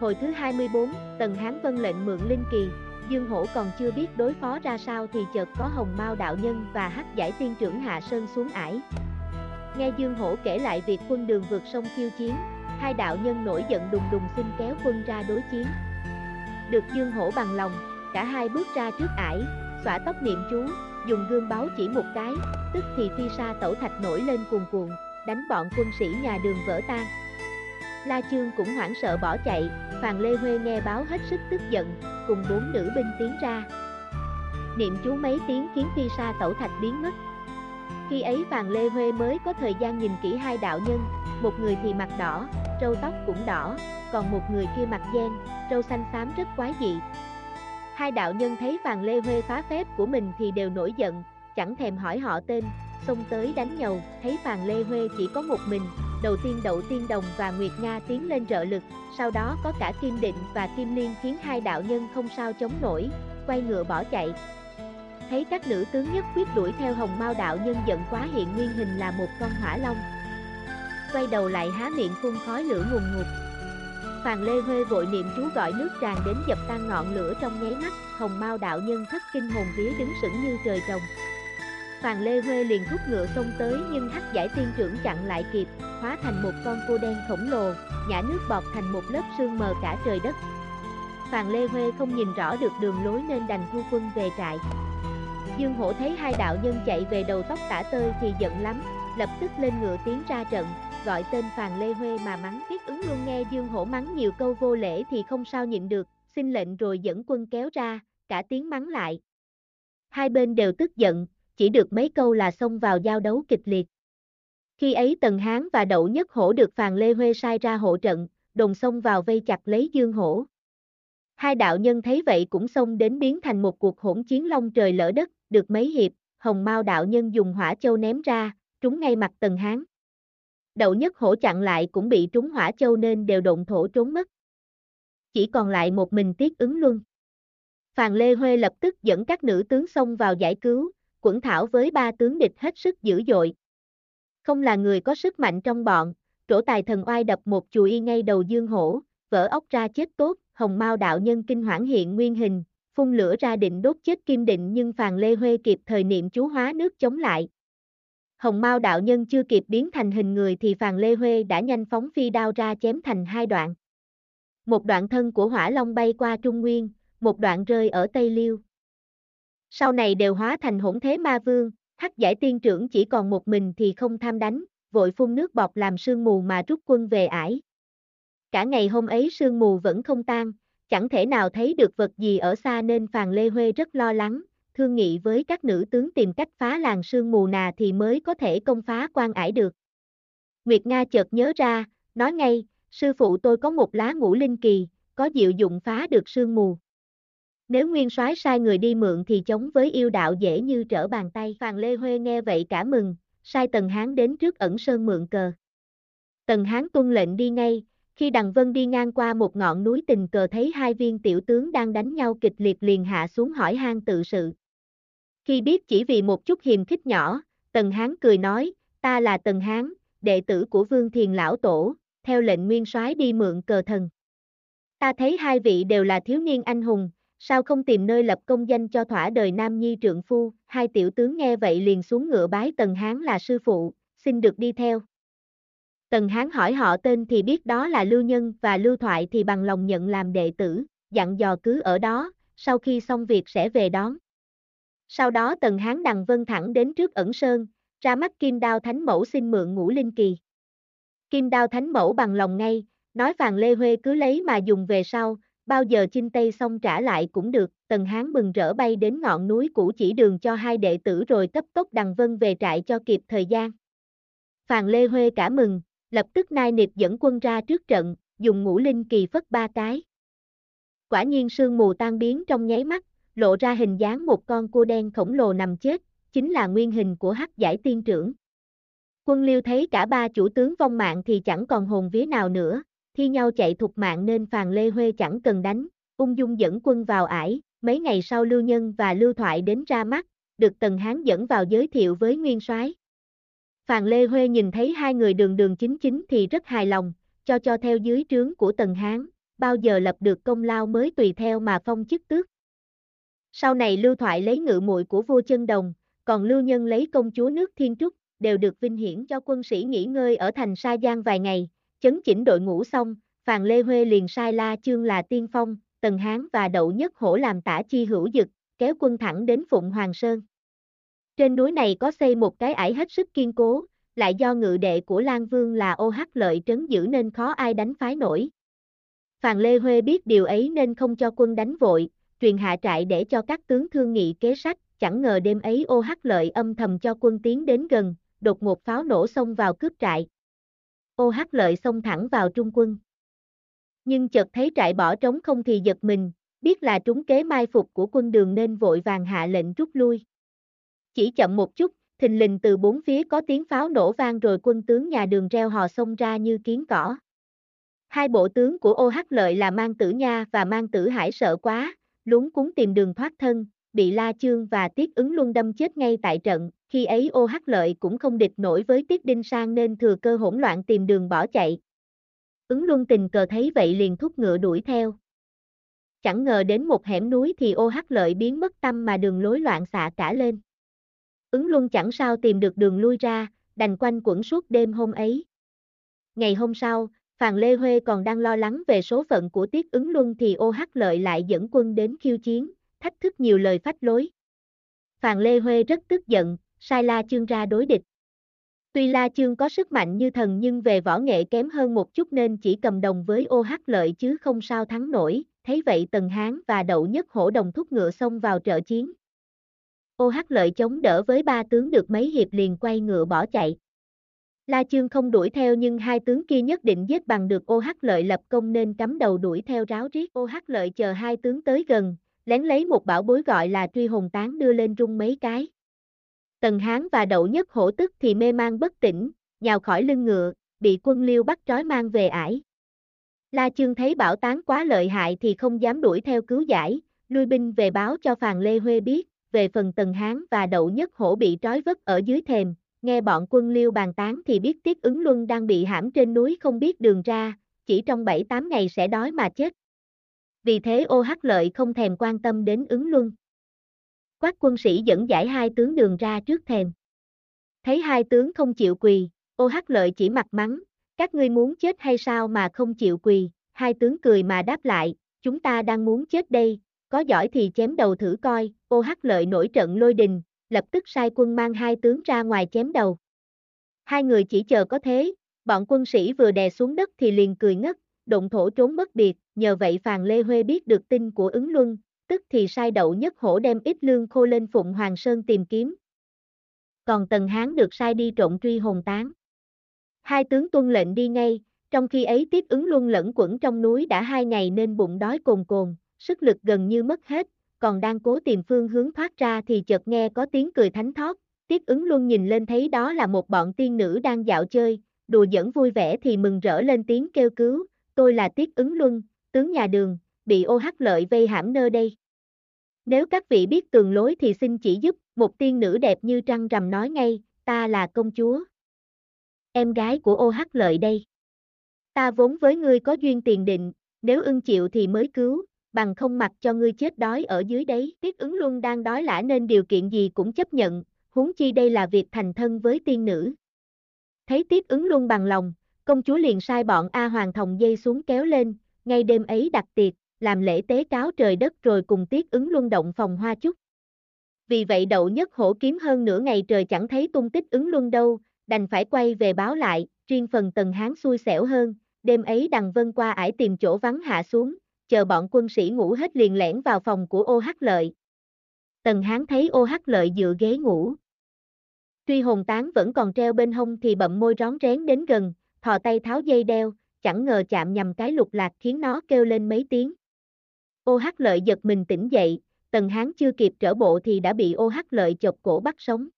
Hồi thứ 24, Tần Hán vân lệnh mượn linh kỳ, Dương Hổ còn chưa biết đối phó ra sao thì chợt có Hồng Mao đạo nhân và Hắc Giải Tiên trưởng Hạ Sơn xuống ải. Nghe Dương Hổ kể lại việc quân đường vượt sông khiêu chiến, hai đạo nhân nổi giận đùng đùng xin kéo quân ra đối chiến. Được Dương Hổ bằng lòng, cả hai bước ra trước ải, xõa tóc niệm chú, dùng gương báo chỉ một cái, tức thì phi sa tẩu thạch nổi lên cuồn cuộn, đánh bọn quân sĩ nhà đường vỡ tan. La Chương cũng hoảng sợ bỏ chạy, Phàn Lê Huê nghe báo hết sức tức giận, cùng bốn nữ binh tiến ra. Niệm chú mấy tiếng khiến phi sa tẩu thạch biến mất. Khi ấy Phàn Lê Huê mới có thời gian nhìn kỹ hai đạo nhân, một người thì mặt đỏ, râu tóc cũng đỏ, còn một người kia mặt đen, râu xanh xám rất quái dị. Hai đạo nhân thấy Phàn Lê Huê phá phép của mình thì đều nổi giận, chẳng thèm hỏi họ tên, xông tới đánh nhầu, thấy Phàn Lê Huê chỉ có một mình, đầu tiên Đậu Tiên Đồng và Nguyệt Nga tiến lên trợ lực, sau đó có cả Kim Định và Kim Liên khiến hai đạo nhân không sao chống nổi, quay ngựa bỏ chạy. Thấy các nữ tướng nhất quyết đuổi theo Hồng Mao đạo nhân giận quá hiện nguyên hình là một con hỏa long. Quay đầu lại há miệng phun khói lửa ngùn ngụt. Phàn Lê Huê vội niệm chú gọi nước tràn đến dập tan ngọn lửa trong nháy mắt, Hồng Mao đạo nhân thất kinh hồn vía đứng sững như trời trồng. Phàn Lê Huê liền thúc ngựa xông tới nhưng hắc giải tiên trưởng chặn lại kịp, hóa thành một con cua đen khổng lồ, nhả nước bọt thành một lớp sương mờ cả trời đất. Phàn Lê Huê không nhìn rõ được đường lối nên đành thu quân về trại. Dương Hổ thấy hai đạo nhân chạy về đầu tóc tả tơi thì giận lắm, lập tức lên ngựa tiến ra trận, gọi tên Phàn Lê Huê mà mắng biết ứng luôn nghe Dương Hổ mắng nhiều câu vô lễ thì không sao nhịn được, xin lệnh rồi dẫn quân kéo ra, cả tiếng mắng lại. Hai bên đều tức giận, chỉ được mấy câu là xông vào giao đấu kịch liệt. Khi ấy Tần Hán và Đậu Nhất Hổ được Phàn Lê Huê sai ra hộ trận, đồng xông vào vây chặt lấy Dương Hổ. Hai đạo nhân thấy vậy cũng xông đến biến thành một cuộc hỗn chiến long trời lỡ đất, được mấy hiệp, Hồng Mao đạo nhân dùng hỏa châu ném ra, trúng ngay mặt Tần Hán. Đậu Nhất Hổ chặn lại cũng bị trúng hỏa châu nên đều động thổ trốn mất. Chỉ còn lại một mình Tiết ứng luân. Phàn Lê Huê lập tức dẫn các nữ tướng xông vào giải cứu, quẩn thảo với ba tướng địch hết sức dữ dội. Không là người có sức mạnh trong bọn, trổ tài thần oai đập một chùi ngay đầu dương hổ, vỡ ốc ra chết tốt, hồng mao đạo nhân kinh hoảng hiện nguyên hình, phun lửa ra định đốt chết kim định nhưng phàn lê huê kịp thời niệm chú hóa nước chống lại. Hồng Mao đạo nhân chưa kịp biến thành hình người thì Phàn Lê Huê đã nhanh phóng phi đao ra chém thành hai đoạn. Một đoạn thân của hỏa long bay qua Trung Nguyên, một đoạn rơi ở Tây Liêu. Sau này đều hóa thành hỗn thế ma vương, hắc giải tiên trưởng chỉ còn một mình thì không tham đánh, vội phun nước bọt làm sương mù mà rút quân về ải. Cả ngày hôm ấy sương mù vẫn không tan, chẳng thể nào thấy được vật gì ở xa nên Phàn Lê Huê rất lo lắng, thương nghị với các nữ tướng tìm cách phá làng sương mù nà thì mới có thể công phá quan ải được. Nguyệt Nga chợt nhớ ra, nói ngay, sư phụ tôi có một lá ngũ linh kỳ, có diệu dụng phá được sương mù. Nếu nguyên soái sai người đi mượn thì chống với yêu đạo dễ như trở bàn tay. Phàn Lê Huê nghe vậy cả mừng, sai Tần Hán đến trước ẩn sơn mượn cờ. Tần Hán tuân lệnh đi ngay, khi Đằng Vân đi ngang qua một ngọn núi tình cờ thấy hai viên tiểu tướng đang đánh nhau kịch liệt liền hạ xuống hỏi han tự sự. Khi biết chỉ vì một chút hiềm khích nhỏ, Tần Hán cười nói, ta là Tần Hán, đệ tử của Vương Thiền Lão Tổ, theo lệnh nguyên soái đi mượn cờ thần. Ta thấy hai vị đều là thiếu niên anh hùng, sao không tìm nơi lập công danh cho thỏa đời nam nhi trượng phu, hai tiểu tướng nghe vậy liền xuống ngựa bái Tần Hán là sư phụ, xin được đi theo. Tần Hán hỏi họ tên thì biết đó là Lưu Nhân và Lưu Thoại thì bằng lòng nhận làm đệ tử, dặn dò cứ ở đó, sau khi xong việc sẽ về đón. Sau đó Tần Hán đằng vân thẳng đến trước ẩn sơn, ra mắt Kim Đao Thánh Mẫu xin mượn ngũ linh kỳ. Kim Đao Thánh Mẫu bằng lòng ngay, nói Phàn Lê Huê cứ lấy mà dùng về sau, bao giờ chinh tây xong trả lại cũng được, Tần Hán mừng rỡ bay đến ngọn núi cũ chỉ đường cho hai đệ tử rồi cấp tốc đằng vân về trại cho kịp thời gian. Phàn Lê Huê cả mừng, lập tức nai nịp dẫn quân ra trước trận, dùng ngũ linh kỳ phất ba cái. Quả nhiên sương mù tan biến trong nháy mắt, lộ ra hình dáng một con cua đen khổng lồ nằm chết, chính là nguyên hình của hắc giải tiên trưởng. Quân liêu thấy cả ba chủ tướng vong mạng thì chẳng còn hồn vía nào nữa, thi nhau chạy thục mạng nên Phàn Lê Huê chẳng cần đánh, ung dung dẫn quân vào ải, mấy ngày sau Lưu Nhân và Lưu Thoại đến ra mắt, được Tần Hán dẫn vào giới thiệu với Nguyên soái. Phàn Lê Huê nhìn thấy hai người đường đường chính chính thì rất hài lòng, cho cho theo dưới trướng của Tần Hán, bao giờ lập được công lao mới tùy theo mà phong chức tước. Sau này Lưu Thoại lấy ngự muội của vua chân đồng, còn Lưu Nhân lấy công chúa nước Thiên Trúc, đều được vinh hiển cho quân sĩ nghỉ ngơi ở thành Sa Giang vài ngày, chấn chỉnh đội ngũ xong, Phàn Lê Huê liền sai La Chương là tiên phong, Tần Hán và Đậu Nhất Hổ làm tả chi hữu dực, kéo quân thẳng đến Phụng Hoàng Sơn. Trên núi này có xây một cái ải hết sức kiên cố, lại do ngự đệ của Lan Vương là ô hắc lợi trấn giữ nên khó ai đánh phái nổi. Phàn Lê Huê biết điều ấy nên không cho quân đánh vội, truyền hạ trại để cho các tướng thương nghị kế sách, chẳng ngờ đêm ấy ô hắc lợi âm thầm cho quân tiến đến gần, đột ngột pháo nổ xông vào cướp trại. Ô hắc lợi xông thẳng vào trung quân. Nhưng chợt thấy trại bỏ trống không thì giật mình, biết là trúng kế mai phục của quân đường nên vội vàng hạ lệnh rút lui. Chỉ chậm một chút, thình lình từ bốn phía có tiếng pháo nổ vang rồi quân tướng nhà đường reo hò xông ra như kiến cỏ. Hai bộ tướng của ô hắc lợi là Mang Tử Nha và Mang Tử Hải sợ quá, lúng cúng tìm đường thoát thân, bị La Chương và Tiết ứng luân đâm chết ngay tại trận, khi ấy ô hắc lợi cũng không địch nổi với Tiết Đinh Sang nên thừa cơ hỗn loạn tìm đường bỏ chạy. Ứng luân tình cờ thấy vậy liền thúc ngựa đuổi theo. Chẳng ngờ đến một hẻm núi thì ô hắc lợi biến mất tâm mà đường lối loạn xạ cả lên. Ứng luân chẳng sao tìm được đường lui ra, đành quanh quẩn suốt đêm hôm ấy. Ngày hôm sau, Phàn Lê Huê còn đang lo lắng về số phận của Tiết ứng luân thì ô hắc lợi lại dẫn quân đến khiêu chiến, thách thức nhiều lời phách lối. Phàn Lê Huê rất tức giận, sai La Chương ra đối địch. Tuy La Chương có sức mạnh như thần nhưng về võ nghệ kém hơn một chút nên chỉ cầm đồng với ô hắc lợi chứ không sao thắng nổi, thấy vậy Tần Hán và Đậu Nhất Hổ đồng thúc ngựa xông vào trợ chiến. Ô hắc lợi chống đỡ với ba tướng được mấy hiệp liền quay ngựa bỏ chạy. La Chương không đuổi theo nhưng hai tướng kia nhất định giết bằng được ô hắc lợi lập công nên cắm đầu đuổi theo ráo riết. Ô hắc lợi chờ hai tướng tới gần, lén lấy một bảo bối gọi là truy hồn tán đưa lên rung mấy cái. Tần Hán và Đậu Nhất hổ tức thì mê mang bất tỉnh, nhào khỏi lưng ngựa, bị quân liêu bắt trói mang về ải. La Chương thấy bảo tán quá lợi hại thì không dám đuổi theo cứu giải, lui binh về báo cho Phàn Lê Huê biết, về phần Tần Hán và Đậu Nhất hổ bị trói vất ở dưới thềm, nghe bọn quân liêu bàn tán thì biết Tiết ứng luân đang bị hãm trên núi không biết đường ra, chỉ trong 7-8 ngày sẽ đói mà chết. Vì thế ô hắc lợi không thèm quan tâm đến ứng luân. Quát quân sĩ dẫn giải hai tướng đường ra trước thềm. Thấy hai tướng không chịu quỳ, ô hắc lợi chỉ mặt mắng, các ngươi muốn chết hay sao mà không chịu quỳ, hai tướng cười mà đáp lại, chúng ta đang muốn chết đây, có giỏi thì chém đầu thử coi, ô hắc lợi nổi trận lôi đình, lập tức sai quân mang hai tướng ra ngoài chém đầu. Hai người chỉ chờ có thế, bọn quân sĩ vừa đè xuống đất thì liền cười ngất, động thổ trốn mất biệt, nhờ vậy Phàn Lê Huê biết được tin của ứng luân, tức thì sai đậu nhất hổ đem ít lương khô lên Phụng Hoàng Sơn tìm kiếm. Còn Tần Hán được sai đi trộn truy hồn tán. Hai tướng tuân lệnh đi ngay, trong khi ấy tiếp ứng luân lẫn quẩn trong núi đã hai ngày nên bụng đói cồn cồn, sức lực gần như mất hết, còn đang cố tìm phương hướng thoát ra thì chợt nghe có tiếng cười thánh thót, Tiết ứng luân nhìn lên thấy đó là một bọn tiên nữ đang dạo chơi, đùa giỡn vui vẻ thì mừng rỡ lên tiếng kêu cứu, tôi là Tiết ứng luân, tướng nhà đường, bị ô hắc lợi vây hãm nơi đây. Nếu các vị biết tường lối thì xin chỉ giúp, một tiên nữ đẹp như trăng rằm nói ngay, ta là công chúa. Em gái của ô hắc lợi đây. Ta vốn với ngươi có duyên tiền định, nếu ưng chịu thì mới cứu, bằng không mặc cho ngươi chết đói ở dưới đấy. Tiết ứng luân đang đói lã nên điều kiện gì cũng chấp nhận, huống chi đây là việc thành thân với tiên nữ. Thấy Tiết ứng luân bằng lòng, công chúa liền sai bọn A Hoàng Thòng dây xuống kéo lên, ngay đêm ấy đặt tiệc, làm lễ tế cáo trời đất rồi cùng Tiết ứng luân động phòng hoa chúc. Vì vậy đậu nhất hổ kiếm hơn nửa ngày trời chẳng thấy tung tích ứng luân đâu, đành phải quay về báo lại, riêng phần tần hán xui xẻo hơn, đêm ấy đằng vân qua ải tìm chỗ vắng hạ xuống, chờ bọn quân sĩ ngủ hết liền lẻn vào phòng của ô hắc lợi. Tần Hán thấy ô hắc lợi dựa ghế ngủ. Tuy hồn tán vẫn còn treo bên hông thì bậm môi rón rén đến gần, thò tay tháo dây đeo, chẳng ngờ chạm nhầm cái lục lạc khiến nó kêu lên mấy tiếng. Ô hắc lợi giật mình tỉnh dậy, tần hán chưa kịp trở bộ thì đã bị ô hắc lợi chọc cổ bắt sống.